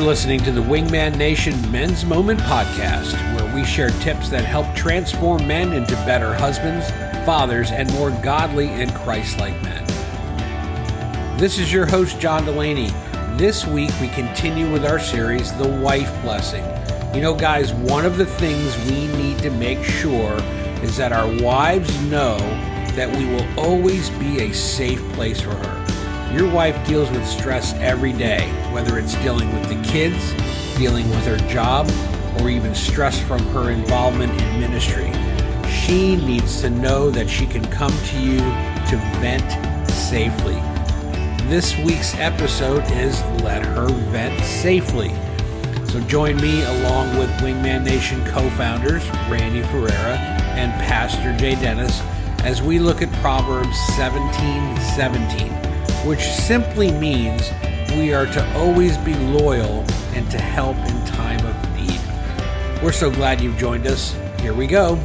You're listening to the Wingman Nation Men's Moment podcast, where we share tips that help transform men into better husbands, fathers, and more godly and Christ like men. This is your host, John Delaney. This week, we continue with our series, The Wife Blessing. You know, guys, one of the things we need to make sure is that our wives know that we will always be a safe place for her. Your wife deals with stress every day, whether it's dealing with the kids, dealing with her job, or even stress from her involvement in ministry. She needs to know that she can come to you to vent safely. This week's episode is Let Her Vent Safely. So join me along with Wingman Nation co founders Randy Ferreira and Pastor Jay Dennis as we look at Proverbs 17 17 which simply means we are to always be loyal and to help in time of need. We're so glad you've joined us. Here we go.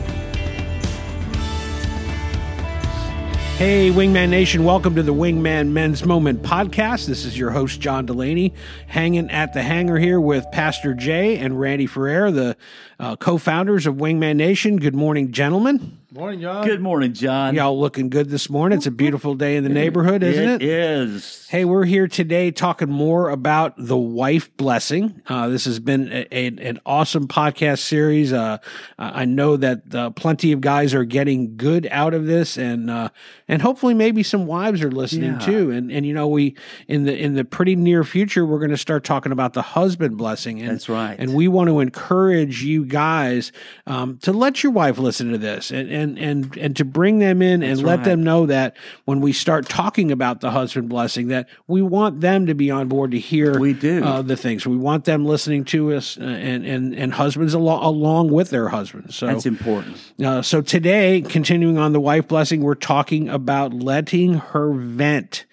Hey, Wingman Nation, welcome to the Wingman Men's Moment podcast. This is your host, John Delaney, hanging at the hangar here with Pastor Jay and Randy Ferrer, the uh, co founders of Wingman Nation. Good morning, gentlemen. Morning, John. Good morning, John. Y'all looking good this morning. It's a beautiful day in the neighborhood, isn't it? It is. Hey, we're here today talking more about the wife blessing. Uh, this has been a, a, an awesome podcast series. Uh, I know that uh, plenty of guys are getting good out of this, and uh, and hopefully maybe some wives are listening Yeah. too. And and you know we in the in the pretty near future we're going to start talking about the husband blessing. And, That's right. And we want to encourage you guys um, to let your wife listen to this and and and and to bring them in and let right. them know that when we start talking about the husband blessing, that we want them to be on board to hear We do. uh, the things. We want them listening to us, uh, and and and husbands along along with their husbands. So That's important. uh, so today, continuing on the wife blessing, we're talking about letting her vent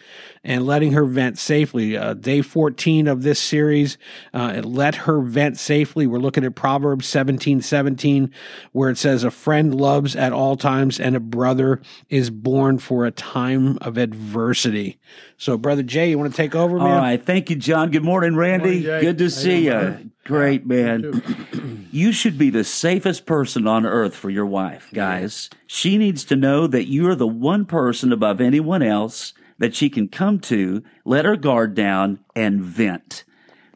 and letting her vent safely. Uh, day 14 of this series, uh, let her vent safely. We're looking at Proverbs 17, 17, where it says, a friend loves at all times and a brother is born for a time of adversity. So brother Jay, you want to take over, All man? right. Thank you, John. Good morning, Randy. Morning, Good to How see you you. doing, brother? Great, man. You should be the safest person on earth for your wife, guys. She needs to know that you are the one person above anyone else that she can come to, let her guard down, and vent.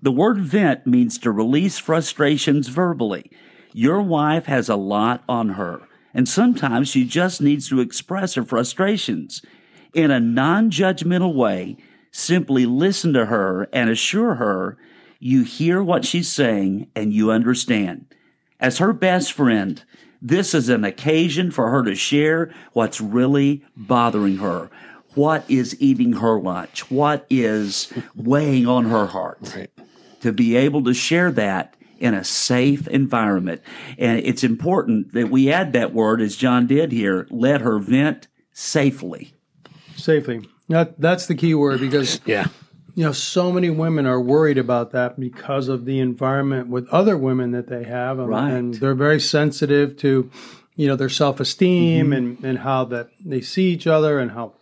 The word vent means to release frustrations verbally. Your wife has a lot on her, and sometimes she just needs to express her frustrations. In a non judgmental way, simply listen to her and assure her you hear what she's saying and you understand. As her best friend, this is an occasion for her to share what's really bothering her. What is eating her lunch? What is weighing on her heart? Right. To be able to share that in a safe environment. And it's important that we add that word, as John did here, let her vent safely. Safely. That, that's the key word because, Yeah. you know, so many women are worried about that because of the environment with other women that they have. And, Right. and they're very sensitive to, you know, their self esteem Mm-hmm. and, and how that they see each other and how the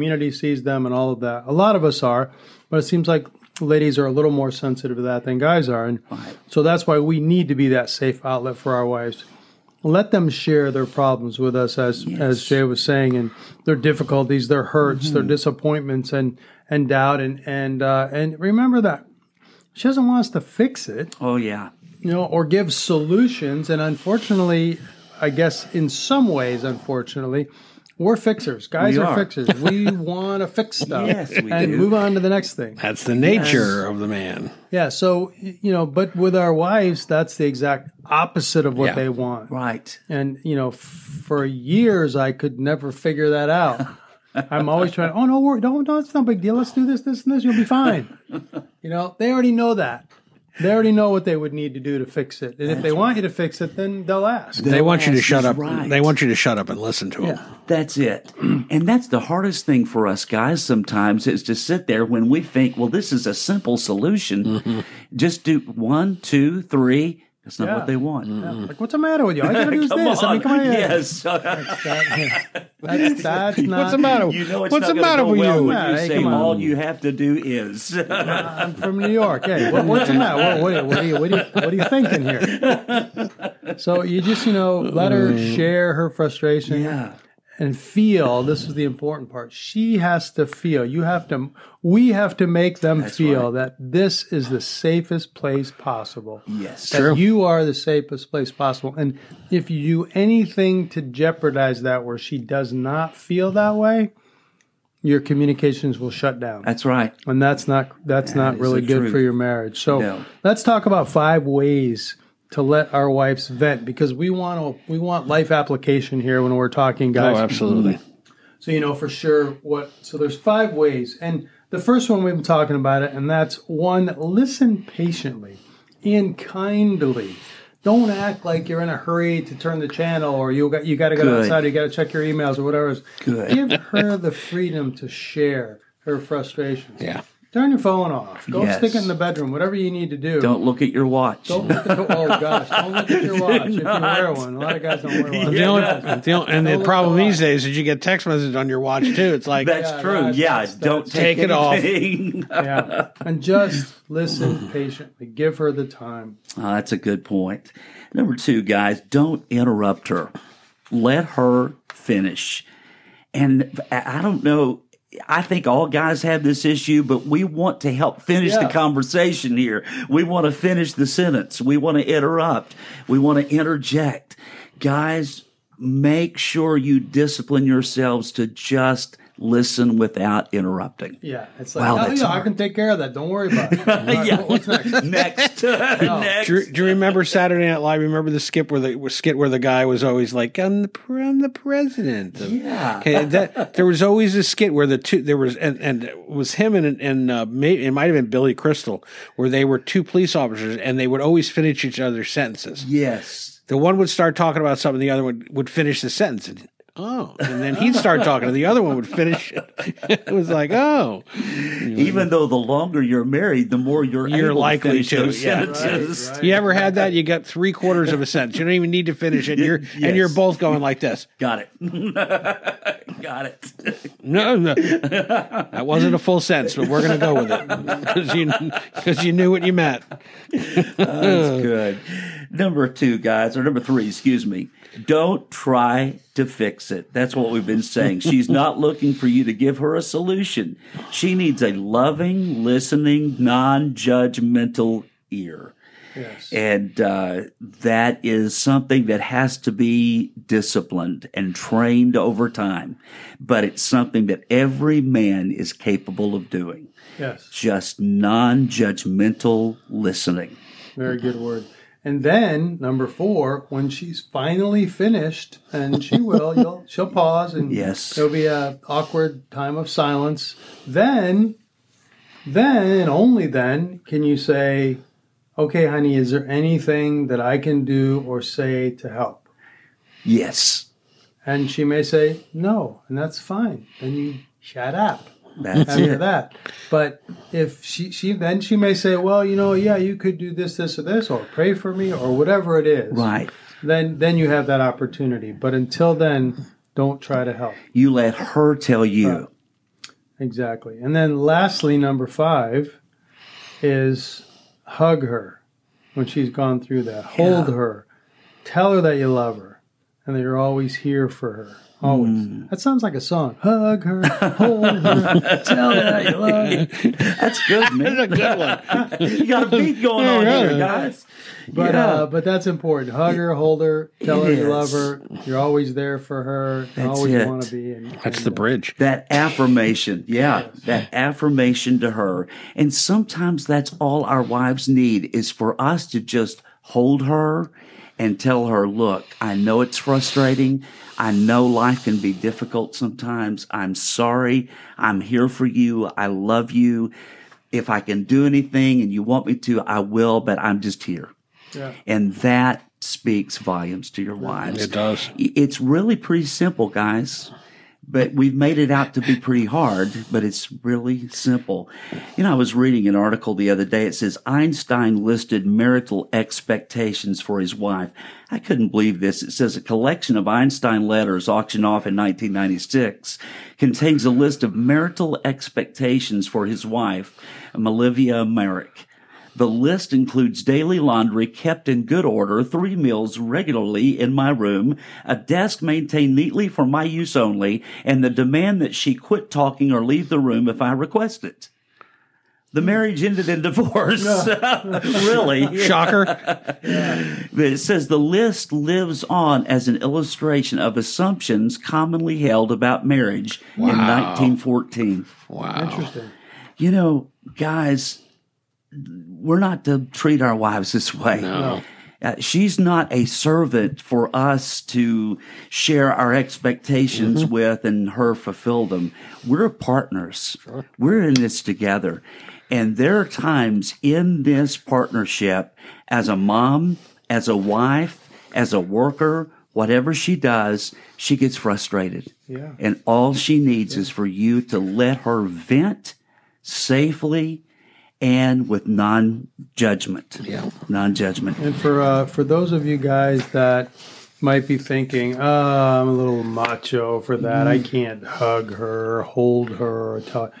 community sees them and all of that. A lot of us are, but it seems like ladies are a little more sensitive to that than guys are. And Right. so that's why we need to be that safe outlet for our wives. Let them share their problems with us, as as Jay was saying, and their difficulties, their hurts, Mm-hmm. their disappointments, and and doubt, and and uh, and remember that she doesn't want us to fix it, Oh, yeah. you know, or give solutions. And unfortunately, I guess in some ways, unfortunately, we're fixers. Guys We are. are. fixers. We want to fix stuff Yes, we and do. move on to the next thing. That's the nature of the man. Yeah. So you know, but with our wives, that's the exact opposite of what Yeah. they want. Right. And you know, f- for years I could never figure that out. I'm always trying. Oh no, worry, don't, don't. It's no big deal. Let's do this, this, and this. You'll be fine. You know, they already know that. They already know what they would need to do to fix it. And if they want you to fix it, then they'll ask. They want you to shut up. right. They want you to shut up and listen to them. That's it. And that's the hardest thing for us guys sometimes is to sit there when we think, well, this is a simple solution. Mm-hmm. Just do one, two, three, That's not Yeah. what they want. Yeah. Like, what's the matter with you? All you gotta do is Come this. I mean, come on. here. Yes. That- that's, that's not. What's the matter? you know it's What's not the matter go with well you? when Yeah, you hey, say all you have to do is. I'm from New York. Hey, what, what's the matter? What, what, what, are you, what, are you, what are you thinking here? So you just, you know, let her mm. share her frustration yeah. And feel. This is the important part. She has to feel. You have to. We have to make them That's feel right. that this is the safest place possible. Yes. that you are the safest place possible. And if you do anything to jeopardize that where she does not feel that way, your communications will shut down. That's right. And that's not that's not really good truth. for your marriage. So No. let's talk about five ways to let our wives vent because we want to we want life application here when we're talking guys. Oh, absolutely. So you know for sure what. So there's five ways, and the first one we've been talking about it, and that's one: listen patiently and kindly. Don't act like you're in a hurry to turn the channel, or you got you got to go Good. outside, you got to check your emails or whatever. Good. Give her the freedom to share her frustrations. Yeah. Turn your phone off. Go Yes. stick it in the bedroom. Whatever you need to do. Don't look at your watch. Don't look at oh gosh! Don't look at your watch if you wear one. A lot of guys don't wear one. The only, the only, and Don't the problem at the these days is you get text messages on your watch too. It's like That's Yeah, true. that's- yeah. that's- don't that's- take, Take it off. yeah, and just listen patiently. Give her the time. Oh, that's a good point. Number two, guys, don't interrupt her. Let her finish. And I I don't know. I think all guys have this issue, but we want to help finish Yeah. the conversation here. We want to finish the sentence. We want to interrupt. We want to interject. Guys, make sure you discipline yourselves to just listen without interrupting. Yeah, it's like, Wow, oh, yeah, I can take care of that. Don't worry about it. Right, Yeah. What's next? Next. Next. Do, do you remember Saturday Night Live? Remember the skit where the skit where the guy was always like, "I'm the I'm the president." of-" Yeah. Okay, that, there was always a skit where the two there was and, and it was him and and uh, may, it might have been Billy Crystal where they were two police officers and they would always finish each other's sentences. Yes. The one would start talking about something, the other one would finish the sentence. And, oh, and then he'd start talking, and the other one would finish it. it was like, oh, Even though the longer you're married, the more you're, You're likely to, those yeah. sentences. Right, right. You ever had that? You got three quarters of a sentence. You don't even need to finish it. You're Yes. and you're both going like this. Got it. Got it. No, no, that wasn't a full sentence, but we're going to go with it because you because you knew what you meant. That's good. Number two, guys, or number three, excuse me. Don't try to fix it. That's what we've been saying. She's not looking for you to give her a solution. She needs a loving, listening, non judgmental ear. Yes. And uh, that is something that has to be disciplined and trained over time. But it's something that every man is capable of doing. Yes. Just non judgmental listening. Very good word. And then number four, when she's finally finished, and she will, you'll she'll pause and Yes. there'll be a awkward time of silence. Then, then and only then can you say, "Okay, honey, is there anything that I can do or say to help?" Yes. And she may say no, and that's fine. Then you shut up That's after it. that. But if she, she then she may say, well, you know, yeah, you could do this, this, or this, or pray for me, or whatever it is. Right. Then then you have that opportunity. But until then, don't try to help. You let her tell you. Exactly. And then lastly, number five is hug her when she's gone through that. Hold Yeah. her. Tell her that you love her and that you're always here for her. Always. Hmm. That sounds like a song. Hug her, hold her, tell her that you love her. That's good, man. That's a good one. you got a beat going on here, guys. But Yeah. uh, but that's important. Hug her, hold her, tell her you love her. You're always there for her. and That's always it. want to be. And, That's and, the uh, bridge. that affirmation, yeah, that affirmation to her. And sometimes that's all our wives need is for us to just hold her and tell her, look, I know it's frustrating. I know life can be difficult sometimes. I'm sorry. I'm here for you. I love you. If I can do anything and you want me to, I will, but I'm just here. Yeah. And that speaks volumes to your wives. It does. It's really pretty simple, guys. but we've made it out to be pretty hard, but it's really simple. You know, I was reading an article the other day. It says Einstein listed marital expectations for his wife. I couldn't believe this. It says a collection of Einstein letters auctioned off in 1996 contains a list of marital expectations for his wife, Mileva Marić. The list includes daily laundry kept in good order, three meals regularly in my room, a desk maintained neatly for my use only, and the demand that she quit talking or leave the room if I request it. The marriage ended in divorce. really? Shocker. It says the list lives on as an illustration of assumptions commonly held about marriage in 1914. Wow. Interesting. You know, guys, we're not to treat our wives this way. No. Uh, she's not a servant for us to share our expectations with and her fulfill them. We're partners. We're in this together. And there are times in this partnership as a mom, as a wife, as a worker, whatever she does, she gets frustrated. Yeah. And all she needs is for you to let her vent safely and with non-judgment. Yeah. Non-judgment. And for uh, for those of you guys that might be thinking, oh, I'm a little macho for that. I can't hug her, hold her, or tell.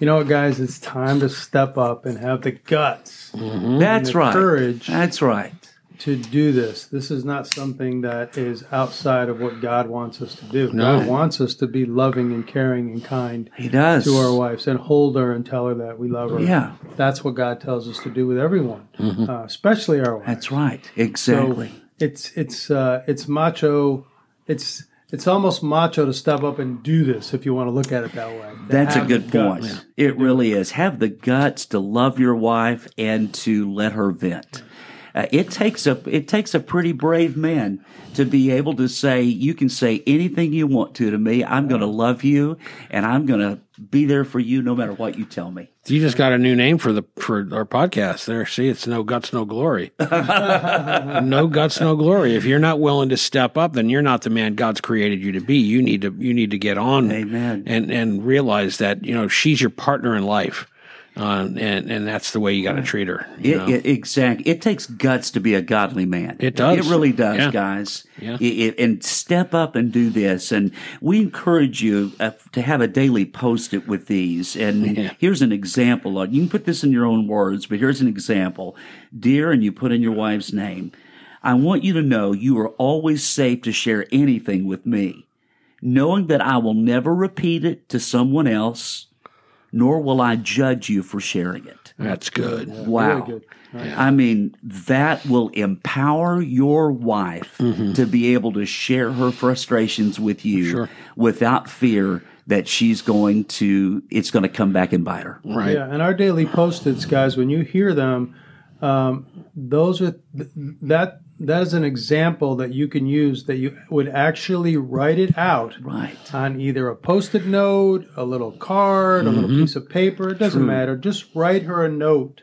You know what, guys? It's time to step up and have the guts That's the right. courage. That's right. To do this. This is not something that is outside of what God wants us to do. No. God wants us to be loving and caring and kind He does. to our wives and hold her and tell her that we love her. Yeah. That's what God tells us to do with everyone, uh, especially our wives. That's right. So Exactly. it's it's uh, it's macho. It's it's almost macho to step up and do this if you want to look at it that way. That's a good point. guts. It really is. Have the guts to love your wife and to let her vent. Uh, it takes a it takes a pretty brave man to be able to say you can say anything you want to to me. I'm going to love you and I'm going to be there for you no matter what you tell me. You just got a new name for the for our podcast. There, see, it's no guts, no glory. no guts, no glory. If you're not willing to step up, then you're not the man God's created you to be. You need to you need to get on, Amen. and and realize that you know she's your partner in life, uh, and and that's the way you got to treat her. It, it, exactly. It takes guts to be a godly man. It does. It really does, Yeah. guys. Yeah. It- it- and step up and do this. And we encourage you uh, to have a daily post-it with these. And Yeah. here's an example. Of, you can put this in your own words, but here's an example. Dear, and you put in your wife's name. I want you to know you are always safe to share anything with me, knowing that I will never repeat it to someone else, nor will I judge you for sharing it. that's good. Wow. Really good. I mean, that will empower your wife to be able to share her frustrations with you Sure. without fear that she's going to, it's going to come back and bite her. Right. Yeah, and our daily post-its, guys, when you hear them, um, those are th- that that is an example that you can use that you would actually write it out Right. on either a post-it note, a little card, a little mm-hmm. piece of paper. It doesn't matter. Just write her a note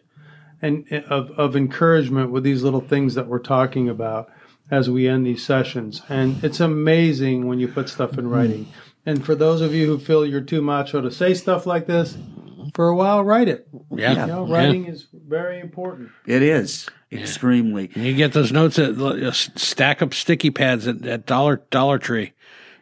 and of of encouragement with these little things that we're talking about as we end these sessions. And it's amazing when you put stuff in mm-hmm. writing. And for those of you who feel you're too macho to say stuff like this, for a while, write it. Yeah. You know, writing is very important. It is extremely. You get those notes at uh, stack up sticky pads at, at Dollar Dollar Tree.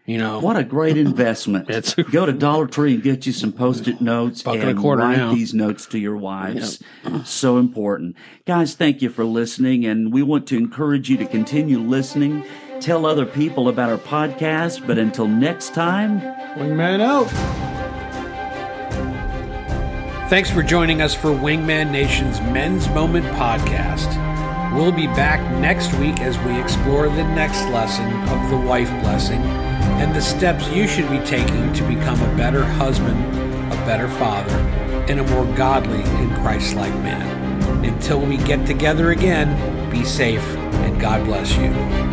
You know, What a great investment. It's- Go to Dollar Tree and get you some post-it notes Buck and a quarter write now. these notes to your wives. So important. Guys, thank you for listening and we want to encourage you to continue listening. Tell other people about our podcast, but until next time, Wingman out. Thanks for joining us for Wingman Nation's Men's Moment podcast. We'll be back next week as we explore the next lesson of the wife blessing and the steps you should be taking to become a better husband, a better father, and a more godly and Christ like man. Until we get together again, be safe and God bless you.